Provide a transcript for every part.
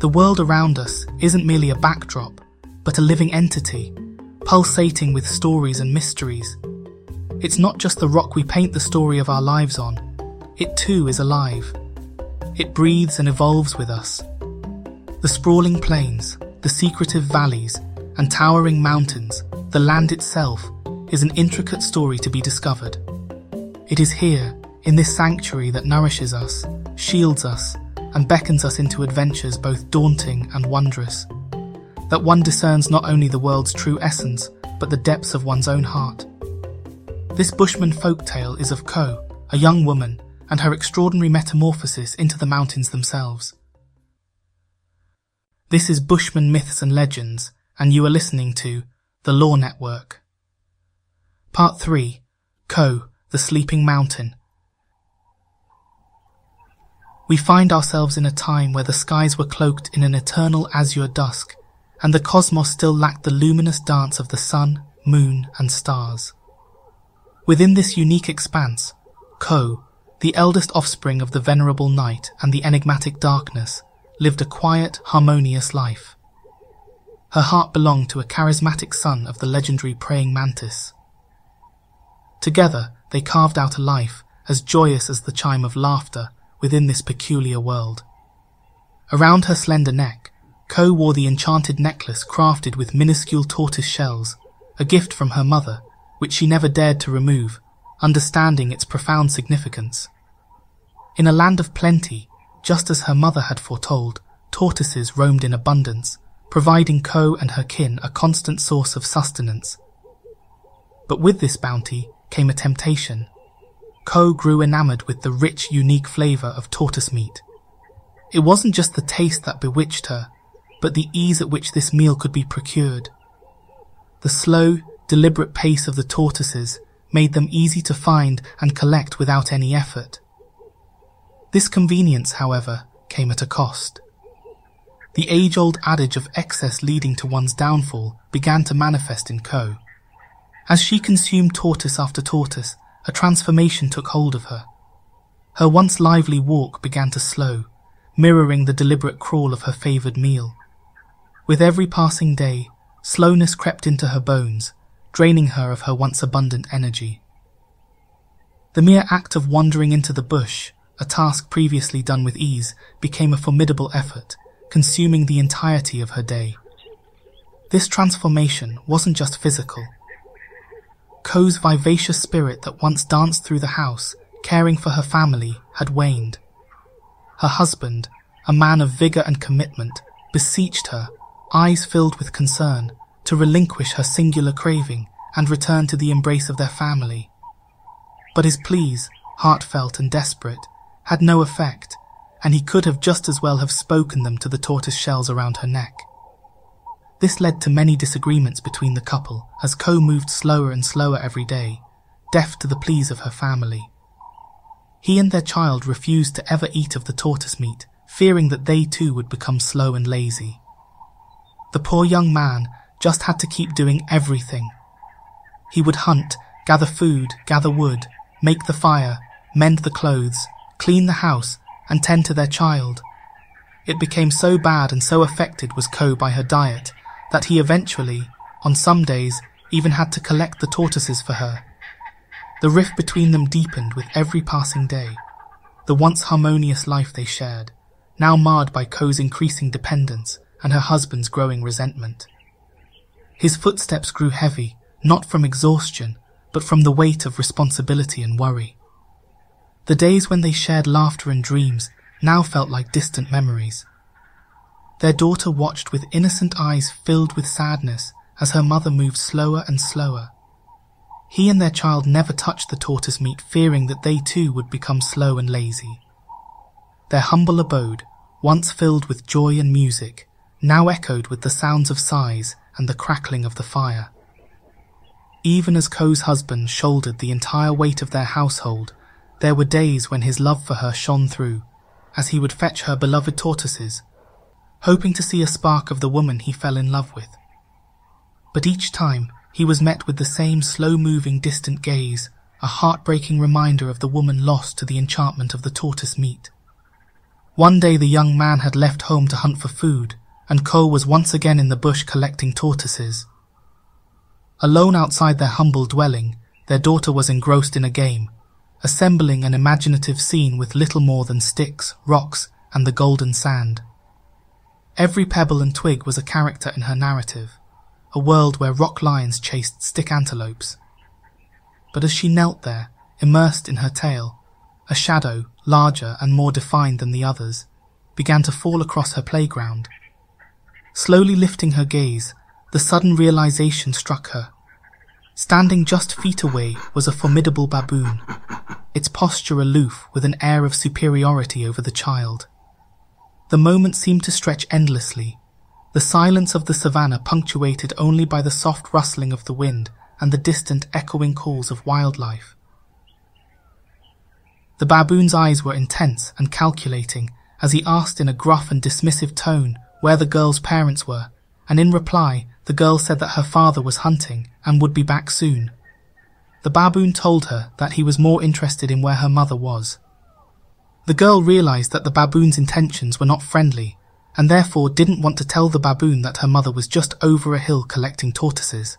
the world around us isn't merely a backdrop, but a living entity, pulsating with stories and mysteries. It's not just the rock we paint the story of our lives on, it too is alive. It breathes and evolves with us. The sprawling plains, the secretive valleys, and towering mountains, the land itself, is an intricate story to be discovered. It is here, in this sanctuary that nourishes us, shields us, and beckons us into adventures both daunting and wondrous. That one discerns not only the world's true essence, but the depths of one's own heart. This Bushman folk tale is of Ko, a young woman, and her extraordinary metamorphosis into the mountains themselves. This is Bushman Myths and Legends, and you are listening to The Lore Network. Part 3 Ko, the Sleeping Mountain. We find ourselves in a time where the skies were cloaked in an eternal azure dusk, and the cosmos still lacked the luminous dance of the sun, moon, and stars. Within this unique expanse, Ko, the eldest offspring of the venerable night and the enigmatic darkness, lived a quiet, harmonious life. Her heart belonged to a charismatic son of the legendary praying mantis. Together, they carved out a life as joyous as the chime of laughter within this peculiar world. Around her slender neck, Ko wore the enchanted necklace crafted with minuscule tortoise shells, a gift from her mother, which she never dared to remove, understanding its profound significance. In a land of plenty, just as her mother had foretold, tortoises roamed in abundance, providing Ko and her kin a constant source of sustenance. But with this bounty came a temptation. Ko grew enamored with the rich, unique flavor of tortoise meat. It wasn't just the taste that bewitched her, but the ease at which this meal could be procured. The slow, deliberate pace of the tortoises made them easy to find and collect without any effort. This convenience, however, came at a cost. The age-old adage of excess leading to one's downfall began to manifest in Ko. As she consumed tortoise after tortoise, a transformation took hold of her. Her once lively walk began to slow, mirroring the deliberate crawl of her favoured meal. With every passing day, slowness crept into her bones, draining her of her once abundant energy. The mere act of wandering into the bush, a task previously done with ease, became a formidable effort, consuming the entirety of her day. This transformation wasn't just physical, Ko's vivacious spirit that once danced through the house, caring for her family, had waned. Her husband, a man of vigour and commitment, beseeched her, eyes filled with concern, to relinquish her singular craving and return to the embrace of their family. But his pleas, heartfelt and desperate, had no effect, and he could have just as well have spoken them to the tortoise shells around her neck. This led to many disagreements between the couple as Ko moved slower and slower every day, deaf to the pleas of her family. He and their child refused to ever eat of the tortoise meat, fearing that they too would become slow and lazy. The poor young man just had to keep doing everything. He would hunt, gather food, gather wood, make the fire, mend the clothes, clean the house, and tend to their child. It became so bad and so affected was Ko by her diet that he eventually, on some days, even had to collect the tortoises for her. The rift between them deepened with every passing day. The once harmonious life they shared, now marred by Ko's increasing dependence and her husband's growing resentment. His footsteps grew heavy, not from exhaustion, but from the weight of responsibility and worry. The days when they shared laughter and dreams now felt like distant memories. Their daughter watched with innocent eyes filled with sadness as her mother moved slower and slower. He and their child never touched the tortoise meat, fearing that they too would become slow and lazy. Their humble abode, once filled with joy and music, now echoed with the sounds of sighs and the crackling of the fire. Even as Ko's husband shouldered the entire weight of their household, there were days when his love for her shone through, as he would fetch her beloved tortoises hoping to see a spark of the woman he fell in love with. But each time he was met with the same slow-moving distant gaze, a heartbreaking reminder of the woman lost to the enchantment of the tortoise meat. One day the young man had left home to hunt for food, and Ko was once again in the bush collecting tortoises. Alone outside their humble dwelling, their daughter was engrossed in a game, assembling an imaginative scene with little more than sticks, rocks, and the golden sand. Every pebble and twig was a character in her narrative, a world where rock lions chased stick antelopes. But as she knelt there, immersed in her tale, a shadow, larger and more defined than the others, began to fall across her playground. Slowly lifting her gaze, the sudden realization struck her. Standing just feet away was a formidable baboon, its posture aloof with an air of superiority over the child. The moment seemed to stretch endlessly, the silence of the savannah punctuated only by the soft rustling of the wind and the distant echoing calls of wildlife. The baboon's eyes were intense and calculating as he asked in a gruff and dismissive tone where the girl's parents were, and in reply, the girl said that her father was hunting and would be back soon. The baboon told her that he was more interested in where her mother was. The girl realized that the baboon's intentions were not friendly, and therefore didn't want to tell the baboon that her mother was just over a hill collecting tortoises.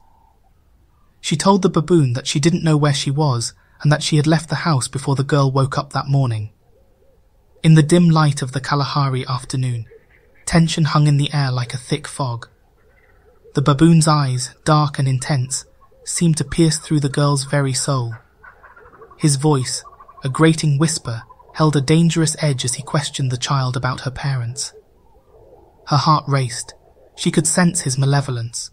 She told the baboon that she didn't know where she was and that she had left the house before the girl woke up that morning. In the dim light of the Kalahari afternoon, tension hung in the air like a thick fog. The baboon's eyes, dark and intense, seemed to pierce through the girl's very soul. His voice, a grating whisper, held a dangerous edge as he questioned the child about her parents. Her heart raced. She could sense his malevolence.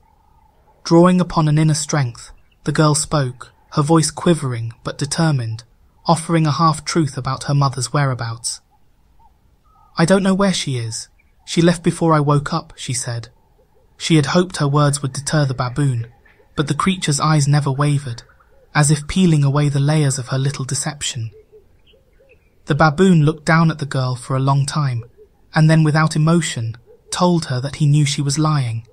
Drawing upon an inner strength, the girl spoke, her voice quivering but determined, offering a half-truth about her mother's whereabouts. I don't know where she is. She left before I woke up, she said. She had hoped her words would deter the baboon, but the creature's eyes never wavered, as if peeling away the layers of her little deception. The baboon looked down at the girl for a long time, and then without emotion, told her that he knew she was lying.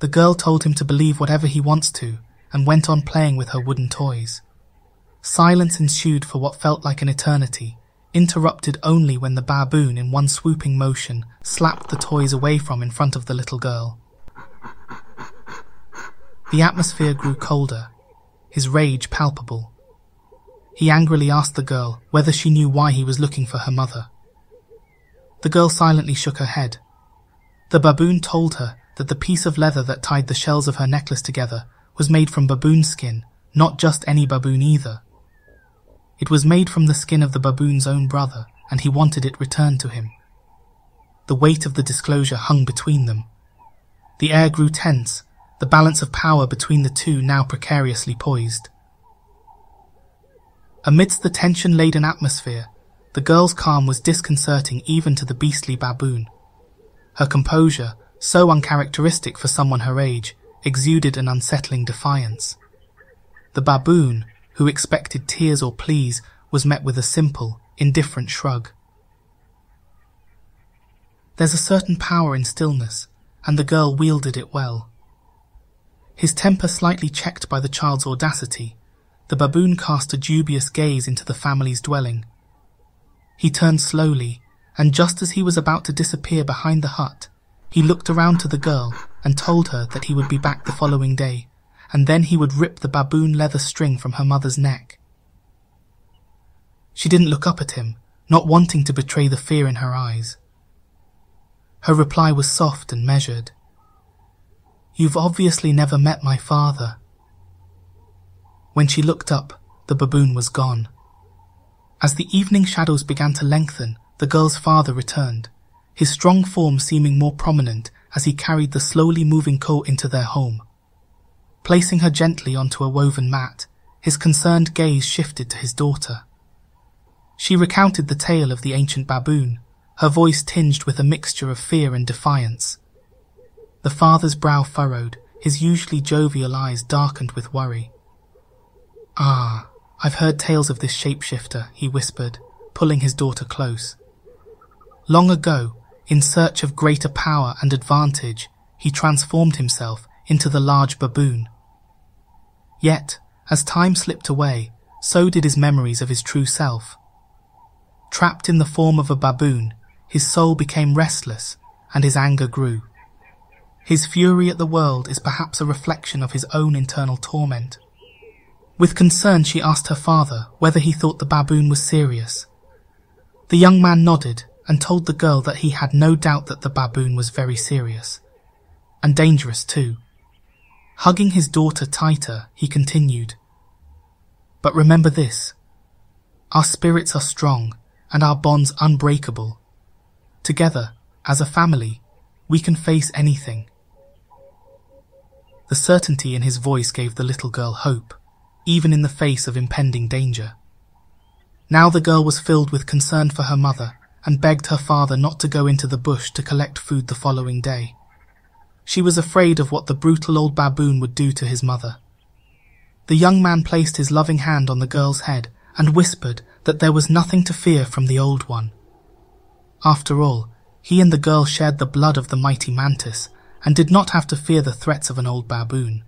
The girl told him to believe whatever he wants to, and went on playing with her wooden toys. Silence ensued for what felt like an eternity, interrupted only when the baboon, in one swooping motion, slapped the toys away from in front of the little girl. The atmosphere grew colder, his rage palpable. He angrily asked the girl whether she knew why he was looking for her mother. The girl silently shook her head. The baboon told her that the piece of leather that tied the shells of her necklace together was made from baboon skin, not just any baboon either. It was made from the skin of the baboon's own brother, and he wanted it returned to him. The weight of the disclosure hung between them. The air grew tense, the balance of power between the two now precariously poised. Amidst the tension-laden atmosphere, the girl's calm was disconcerting even to the beastly baboon. Her composure, so uncharacteristic for someone her age, exuded an unsettling defiance. The baboon, who expected tears or pleas, was met with a simple, indifferent shrug. There's a certain power in stillness, and the girl wielded it well. His temper slightly checked by the child's audacity, the baboon cast a dubious gaze into the family's dwelling. He turned slowly, and just as he was about to disappear behind the hut, he looked around to the girl and told her that he would be back the following day, and then he would rip the baboon leather string from her mother's neck. She didn't look up at him, not wanting to betray the fear in her eyes. Her reply was soft and measured. You've obviously never met my father, when she looked up, the baboon was gone. As the evening shadows began to lengthen, the girl's father returned, his strong form seeming more prominent as he carried the slowly moving Ko into their home. Placing her gently onto a woven mat, his concerned gaze shifted to his daughter. She recounted the tale of the ancient baboon, her voice tinged with a mixture of fear and defiance. The father's brow furrowed, his usually jovial eyes darkened with worry. Ah, I've heard tales of this shapeshifter, he whispered, pulling his daughter close. Long ago, in search of greater power and advantage, he transformed himself into the large baboon. Yet, as time slipped away, so did his memories of his true self. Trapped in the form of a baboon, his soul became restless and his anger grew. His fury at the world is perhaps a reflection of his own internal torment. With concern, she asked her father whether he thought the baboon was serious. The young man nodded and told the girl that he had no doubt that the baboon was very serious. And dangerous too. Hugging his daughter tighter, he continued, But remember this. Our spirits are strong and our bonds unbreakable. Together, as a family, we can face anything. The certainty in his voice gave the little girl hope, even in the face of impending danger. Now the girl was filled with concern for her mother and begged her father not to go into the bush to collect food the following day. She was afraid of what the brutal old baboon would do to his mother. The young man placed his loving hand on the girl's head and whispered that there was nothing to fear from the old one. After all, he and the girl shared the blood of the mighty mantis and did not have to fear the threats of an old baboon.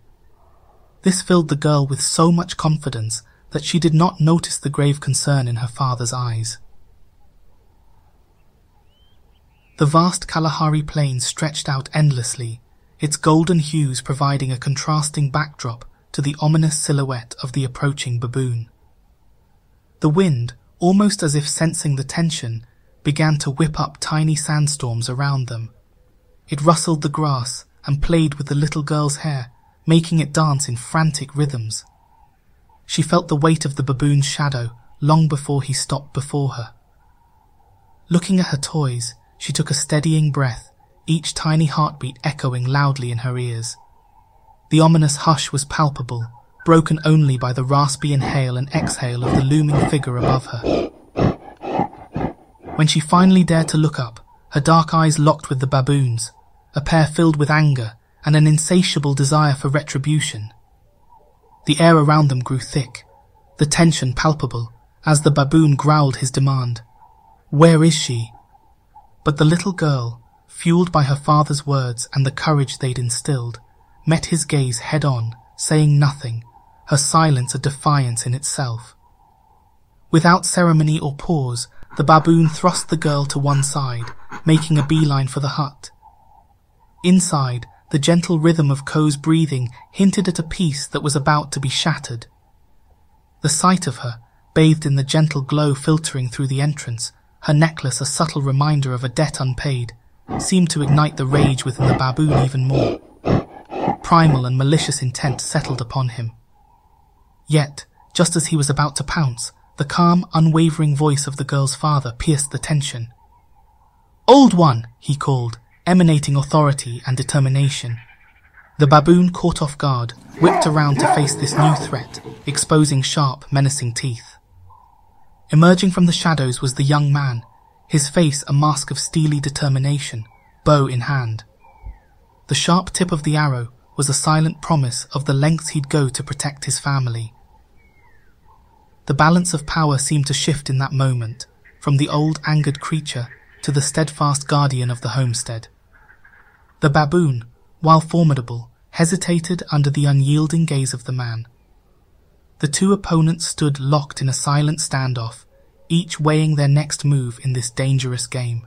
This filled the girl with so much confidence that she did not notice the grave concern in her father's eyes. The vast Kalahari plain stretched out endlessly, its golden hues providing a contrasting backdrop to the ominous silhouette of the approaching baboon. The wind, almost as if sensing the tension, began to whip up tiny sandstorms around them. It rustled the grass and played with the little girl's hair, making it dance in frantic rhythms. She felt the weight of the baboon's shadow long before he stopped before her. Looking at her toys, she took a steadying breath, each tiny heartbeat echoing loudly in her ears. The ominous hush was palpable, broken only by the raspy inhale and exhale of the looming figure above her. When she finally dared to look up, her dark eyes locked with the baboon's, a pair filled with anger and an insatiable desire for retribution. The air around them grew thick, the tension palpable, as the baboon growled his demand. Where is she? But the little girl, fueled by her father's words and the courage they'd instilled, met his gaze head on, saying nothing, her silence a defiance in itself. Without ceremony or pause, the baboon thrust the girl to one side, making a beeline for the hut. Inside, the gentle rhythm of Ko's breathing hinted at a peace that was about to be shattered. The sight of her, bathed in the gentle glow filtering through the entrance, her necklace a subtle reminder of a debt unpaid, seemed to ignite the rage within the baboon even more. Primal and malicious intent settled upon him. Yet, just as he was about to pounce, the calm, unwavering voice of the girl's father pierced the tension. Old One, he called, emanating authority and determination. The baboon caught off guard, whipped around to face this new threat, exposing sharp, menacing teeth. Emerging from the shadows was the young man, his face a mask of steely determination, bow in hand. The sharp tip of the arrow was a silent promise of the lengths he'd go to protect his family. The balance of power seemed to shift in that moment, from the old angered creature to the steadfast guardian of the homestead. The baboon, while formidable, hesitated under the unyielding gaze of the man. The two opponents stood locked in a silent standoff, each weighing their next move in this dangerous game.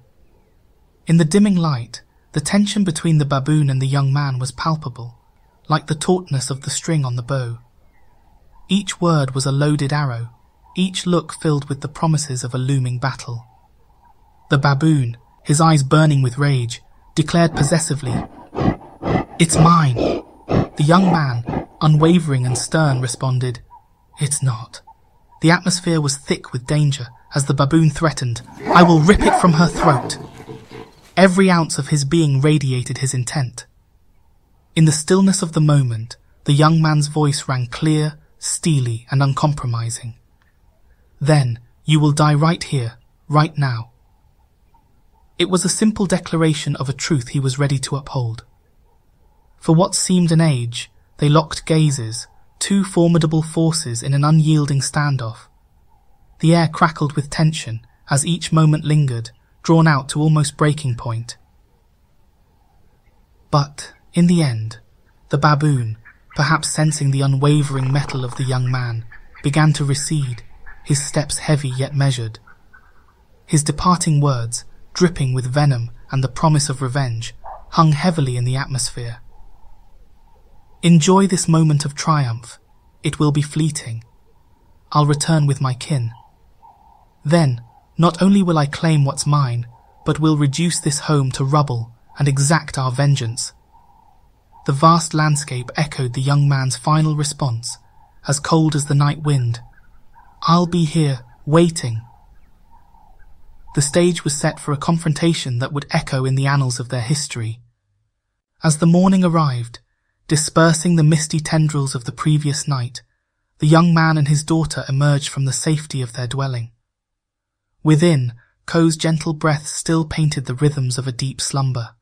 In the dimming light, the tension between the baboon and the young man was palpable, like the tautness of the string on the bow. Each word was a loaded arrow, each look filled with the promises of a looming battle. The baboon, his eyes burning with rage, declared possessively, It's mine. The young man, unwavering and stern, responded, It's not. The atmosphere was thick with danger as the baboon threatened, I will rip it from her throat. Every ounce of his being radiated his intent. In the stillness of the moment, the young man's voice rang clear, steely, and uncompromising. Then you will die right here, right now. It was a simple declaration of a truth he was ready to uphold. For what seemed an age, they locked gazes, two formidable forces in an unyielding standoff. The air crackled with tension as each moment lingered, drawn out to almost breaking point. But, in the end, the baboon, perhaps sensing the unwavering mettle of the young man, began to recede his steps heavy yet measured. His departing words, dripping with venom and the promise of revenge, hung heavily in the atmosphere. Enjoy this moment of triumph. It will be fleeting. I'll return with my kin. Then, not only will I claim what's mine, but will reduce this home to rubble and exact our vengeance. The vast landscape echoed the young man's final response, as cold as the night wind. I'll be here, waiting. The stage was set for a confrontation that would echo in the annals of their history. As the morning arrived, dispersing the misty tendrils of the previous night, the young man and his daughter emerged from the safety of their dwelling. Within, Ko's gentle breath still painted the rhythms of a deep slumber.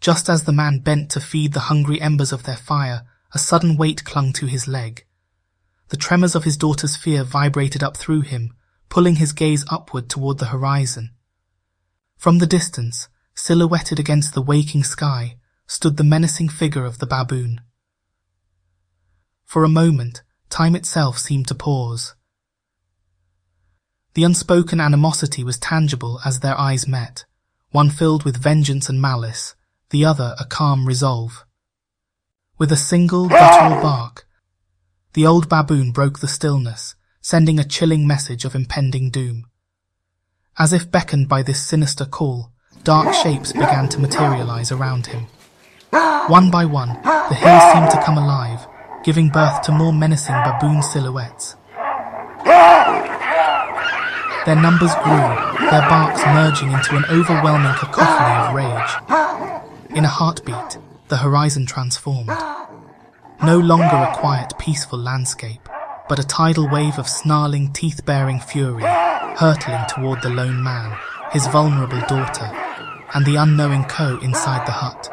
Just as the man bent to feed the hungry embers of their fire, a sudden weight clung to his leg. The tremors of his daughter's fear vibrated up through him, pulling his gaze upward toward the horizon. From the distance, silhouetted against the waking sky, stood the menacing figure of the baboon. For a moment, time itself seemed to pause. The unspoken animosity was tangible as their eyes met, one filled with vengeance and malice, the other a calm resolve. With a single guttural bark, the old baboon broke the stillness, sending a chilling message of impending doom. As if beckoned by this sinister call, dark shapes began to materialize around him. One by one, the hills seemed to come alive, giving birth to more menacing baboon silhouettes. Their numbers grew, their barks merging into an overwhelming cacophony of rage. In a heartbeat, the horizon transformed. No longer a quiet, peaceful landscape, but a tidal wave of snarling, teeth-baring fury, hurtling toward the lone man, his vulnerable daughter, and the unknowing Ko inside the hut.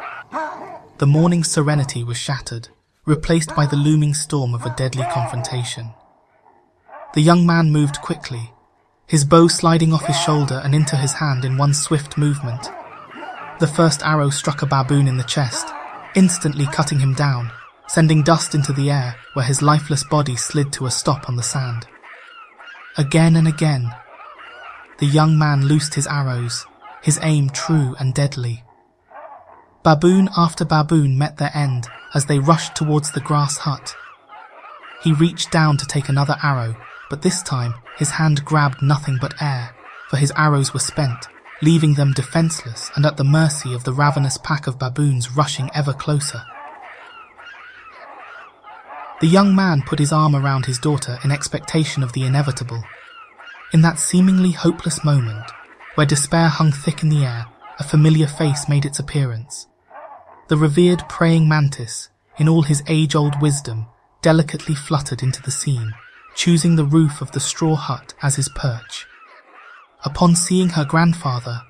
The morning's serenity was shattered, replaced by the looming storm of a deadly confrontation. The young man moved quickly, his bow sliding off his shoulder and into his hand in one swift movement. The first arrow struck a baboon in the chest, instantly cutting him down, sending dust into the air where his lifeless body slid to a stop on the sand. Again and again, the young man loosed his arrows, his aim true and deadly. Baboon after baboon met their end as they rushed towards the grass hut. He reached down to take another arrow, but this time his hand grabbed nothing but air, for his arrows were spent, leaving them defenseless and at the mercy of the ravenous pack of baboons rushing ever closer. The young man put his arm around his daughter in expectation of the inevitable. In that seemingly hopeless moment, where despair hung thick in the air, a familiar face made its appearance. The revered praying mantis, in all his age-old wisdom, delicately fluttered into the scene, choosing the roof of the straw hut as his perch. Upon seeing her grandfather,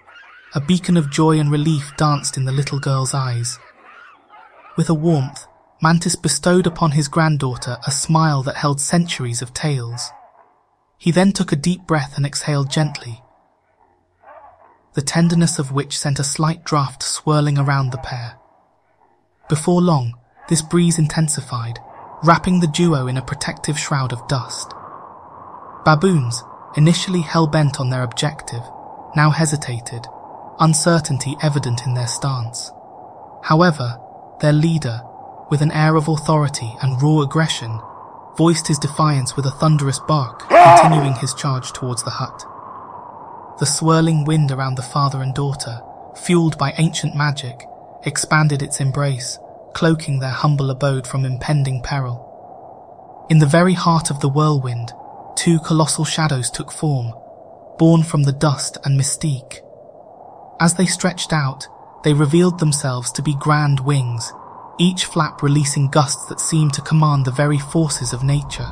a beacon of joy and relief danced in the little girl's eyes. With a warmth, Mantis bestowed upon his granddaughter a smile that held centuries of tales. He then took a deep breath and exhaled gently, the tenderness of which sent a slight draft swirling around the pair. Before long, this breeze intensified, wrapping the duo in a protective shroud of dust. Baboons, initially hell-bent on their objective, now hesitated, uncertainty evident in their stance. However, their leader, with an air of authority and raw aggression, voiced his defiance with a thunderous bark, ah! continuing his charge towards the hut. The swirling wind around the father and daughter, fueled by ancient magic, expanded its embrace, cloaking their humble abode from impending peril. In the very heart of the whirlwind, two colossal shadows took form, born from the dust and mystique. As they stretched out, they revealed themselves to be grand wings, each flap releasing gusts that seemed to command the very forces of nature.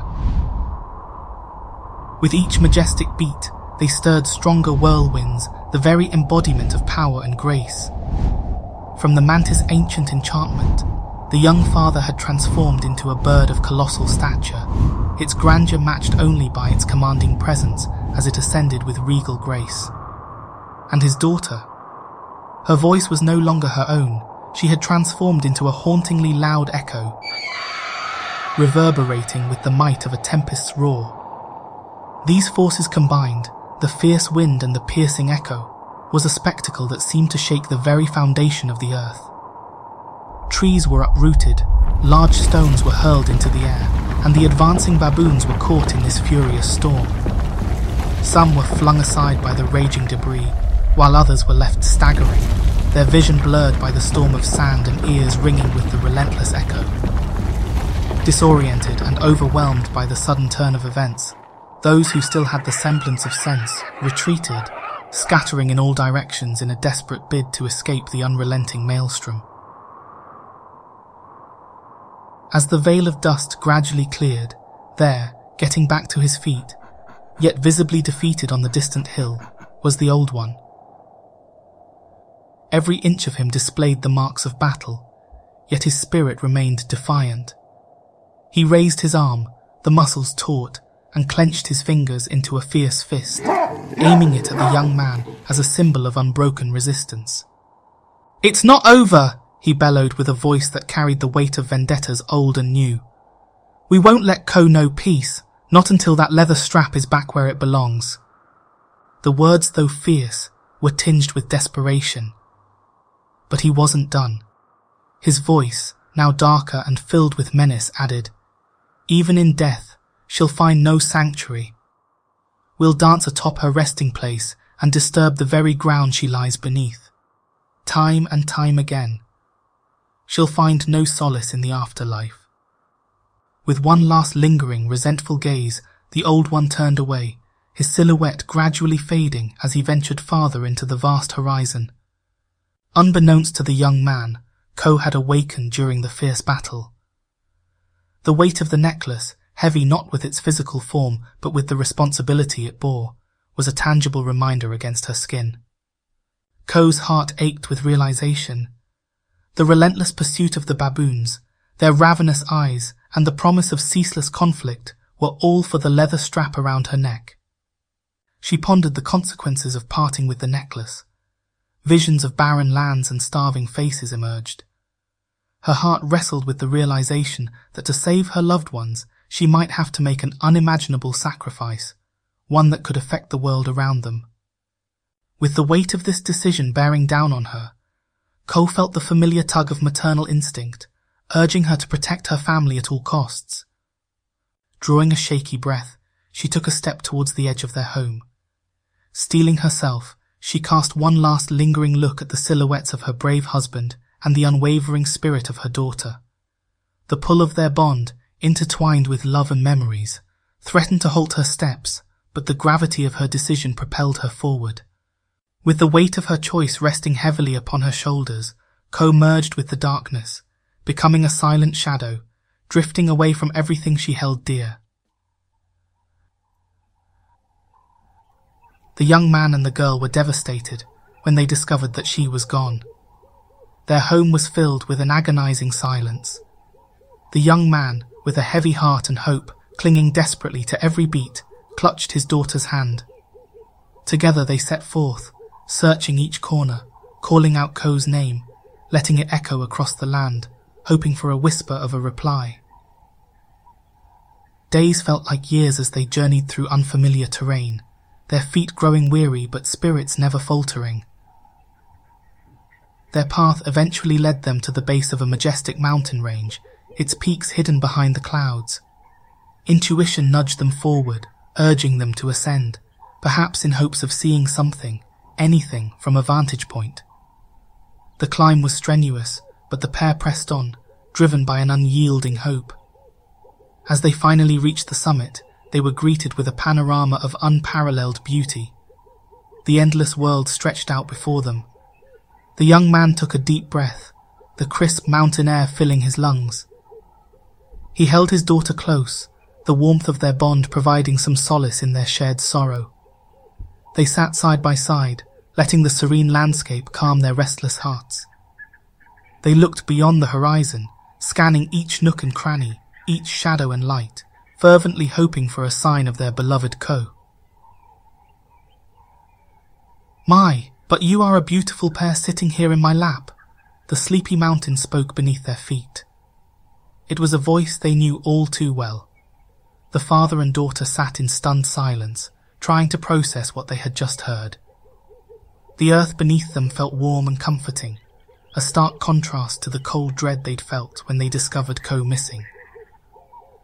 With each majestic beat, they stirred stronger whirlwinds, the very embodiment of power and grace. From the mantis' ancient enchantment, the young father had transformed into a bird of colossal stature, its grandeur matched only by its commanding presence as it ascended with regal grace. And his daughter? Her voice was no longer her own, she had transformed into a hauntingly loud echo, reverberating with the might of a tempest's roar. These forces combined, the fierce wind and the piercing echo, was a spectacle that seemed to shake the very foundation of the earth. Trees were uprooted, large stones were hurled into the air, and the advancing baboons were caught in this furious storm. Some were flung aside by the raging debris, while others were left staggering, their vision blurred by the storm of sand and ears ringing with the relentless echo. Disoriented and overwhelmed by the sudden turn of events, those who still had the semblance of sense retreated, scattering in all directions in a desperate bid to escape the unrelenting maelstrom. As the veil of dust gradually cleared, there, getting back to his feet, yet visibly defeated on the distant hill, was the Old One. Every inch of him displayed the marks of battle, yet his spirit remained defiant. He raised his arm, the muscles taut, and clenched his fingers into a fierce fist, aiming it at the young man as a symbol of unbroken resistance. It's not over, he bellowed with a voice that carried the weight of vendettas old and new. We won't let Ko know peace, not until that leather strap is back where it belongs. The words, though fierce, were tinged with desperation. But he wasn't done. His voice, now darker and filled with menace, added, Even in death, she'll find no sanctuary. We'll dance atop her resting place and disturb the very ground she lies beneath. Time and time again, she'll find no solace in the afterlife. With one last lingering, resentful gaze, the old one turned away, his silhouette gradually fading as he ventured farther into the vast horizon. Unbeknownst to the young man, Ko had awakened during the fierce battle. The weight of the necklace, heavy not with its physical form but with the responsibility it bore, was a tangible reminder against her skin. Ko's heart ached with realization the relentless pursuit of the baboons, their ravenous eyes, and the promise of ceaseless conflict were all for the leather strap around her neck. She pondered the consequences of parting with the necklace. Visions of barren lands and starving faces emerged. Her heart wrestled with the realization that to save her loved ones, she might have to make an unimaginable sacrifice, one that could affect the world around them. With the weight of this decision bearing down on her, Ko felt the familiar tug of maternal instinct, urging her to protect her family at all costs. Drawing a shaky breath, she took a step towards the edge of their home. Steeling herself, she cast one last lingering look at the silhouettes of her brave husband and the unwavering spirit of her daughter. The pull of their bond, intertwined with love and memories, threatened to halt her steps, but the gravity of her decision propelled her forward. With the weight of her choice resting heavily upon her shoulders, Ko merged with the darkness, becoming a silent shadow, drifting away from everything she held dear. The young man and the girl were devastated when they discovered that she was gone. Their home was filled with an agonizing silence. The young man, with a heavy heart and hope clinging desperately to every beat, clutched his daughter's hand. Together they set forth, searching each corner, calling out Ko's name, letting it echo across the land, hoping for a whisper of a reply. Days felt like years as they journeyed through unfamiliar terrain, their feet growing weary but spirits never faltering. Their path eventually led them to the base of a majestic mountain range, its peaks hidden behind the clouds. Intuition nudged them forward, urging them to ascend, perhaps in hopes of seeing something, anything from a vantage point. The climb was strenuous, but the pair pressed on, driven by an unyielding hope. As they finally reached the summit, they were greeted with a panorama of unparalleled beauty. The endless world stretched out before them. The young man took a deep breath, the crisp mountain air filling his lungs. He held his daughter close, the warmth of their bond providing some solace in their shared sorrow. They sat side by side, letting the serene landscape calm their restless hearts. They looked beyond the horizon, scanning each nook and cranny, each shadow and light, fervently hoping for a sign of their beloved Ko. My, but you are a beautiful pair sitting here in my lap, the sleepy mountain spoke beneath their feet. It was a voice they knew all too well. The father and daughter sat in stunned silence, trying to process what they had just heard. The earth beneath them felt warm and comforting, a stark contrast to the cold dread they'd felt when they discovered Ko missing.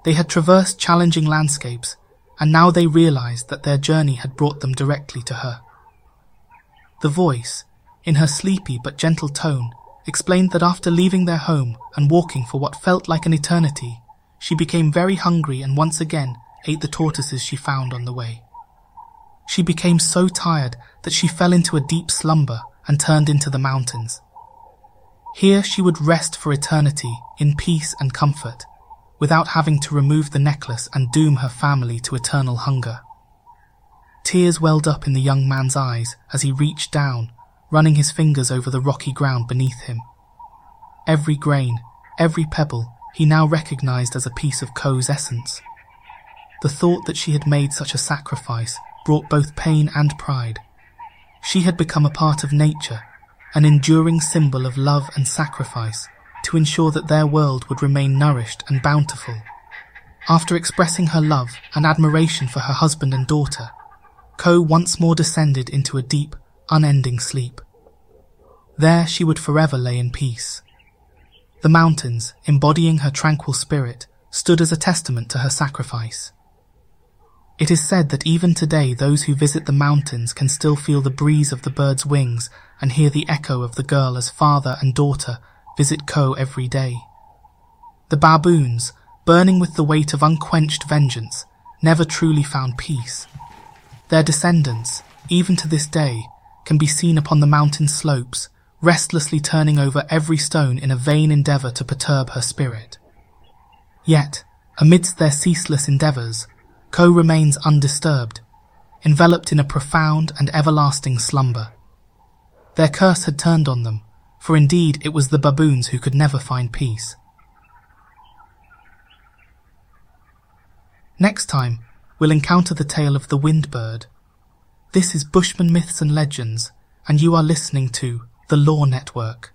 They had traversed challenging landscapes, and now they realized that their journey had brought them directly to her. The voice, in her sleepy but gentle tone, explained that after leaving their home and walking for what felt like an eternity, she became very hungry and once again ate the tortoises she found on the way. She became so tired that she fell into a deep slumber and turned into the mountains. Here she would rest for eternity in peace and comfort, without having to remove the necklace and doom her family to eternal hunger. Tears welled up in the young man's eyes as he reached down, running his fingers over the rocky ground beneath him. Every grain, every pebble, he now recognized as a piece of Ko's essence. The thought that she had made such a sacrifice brought both pain and pride. She had become a part of nature, an enduring symbol of love and sacrifice to ensure that their world would remain nourished and bountiful. After expressing her love and admiration for her husband and daughter, Ko once more descended into a deep, unending sleep. There she would forever lay in peace. The mountains, embodying her tranquil spirit, stood as a testament to her sacrifice. It is said that even today those who visit the mountains can still feel the breeze of the bird's wings and hear the echo of the girl as father and daughter visit Ko every day. The baboons, burning with the weight of unquenched vengeance, never truly found peace. Their descendants, even to this day, can be seen upon the mountain slopes, restlessly turning over every stone in a vain endeavour to perturb her spirit. Yet, amidst their ceaseless endeavours, Ko remains undisturbed, enveloped in a profound and everlasting slumber. Their curse had turned on them, for indeed it was the baboons who could never find peace. Next time, we'll encounter the tale of the wind bird. This is Bushman Myths and Legends, and you are listening to The Lore Network.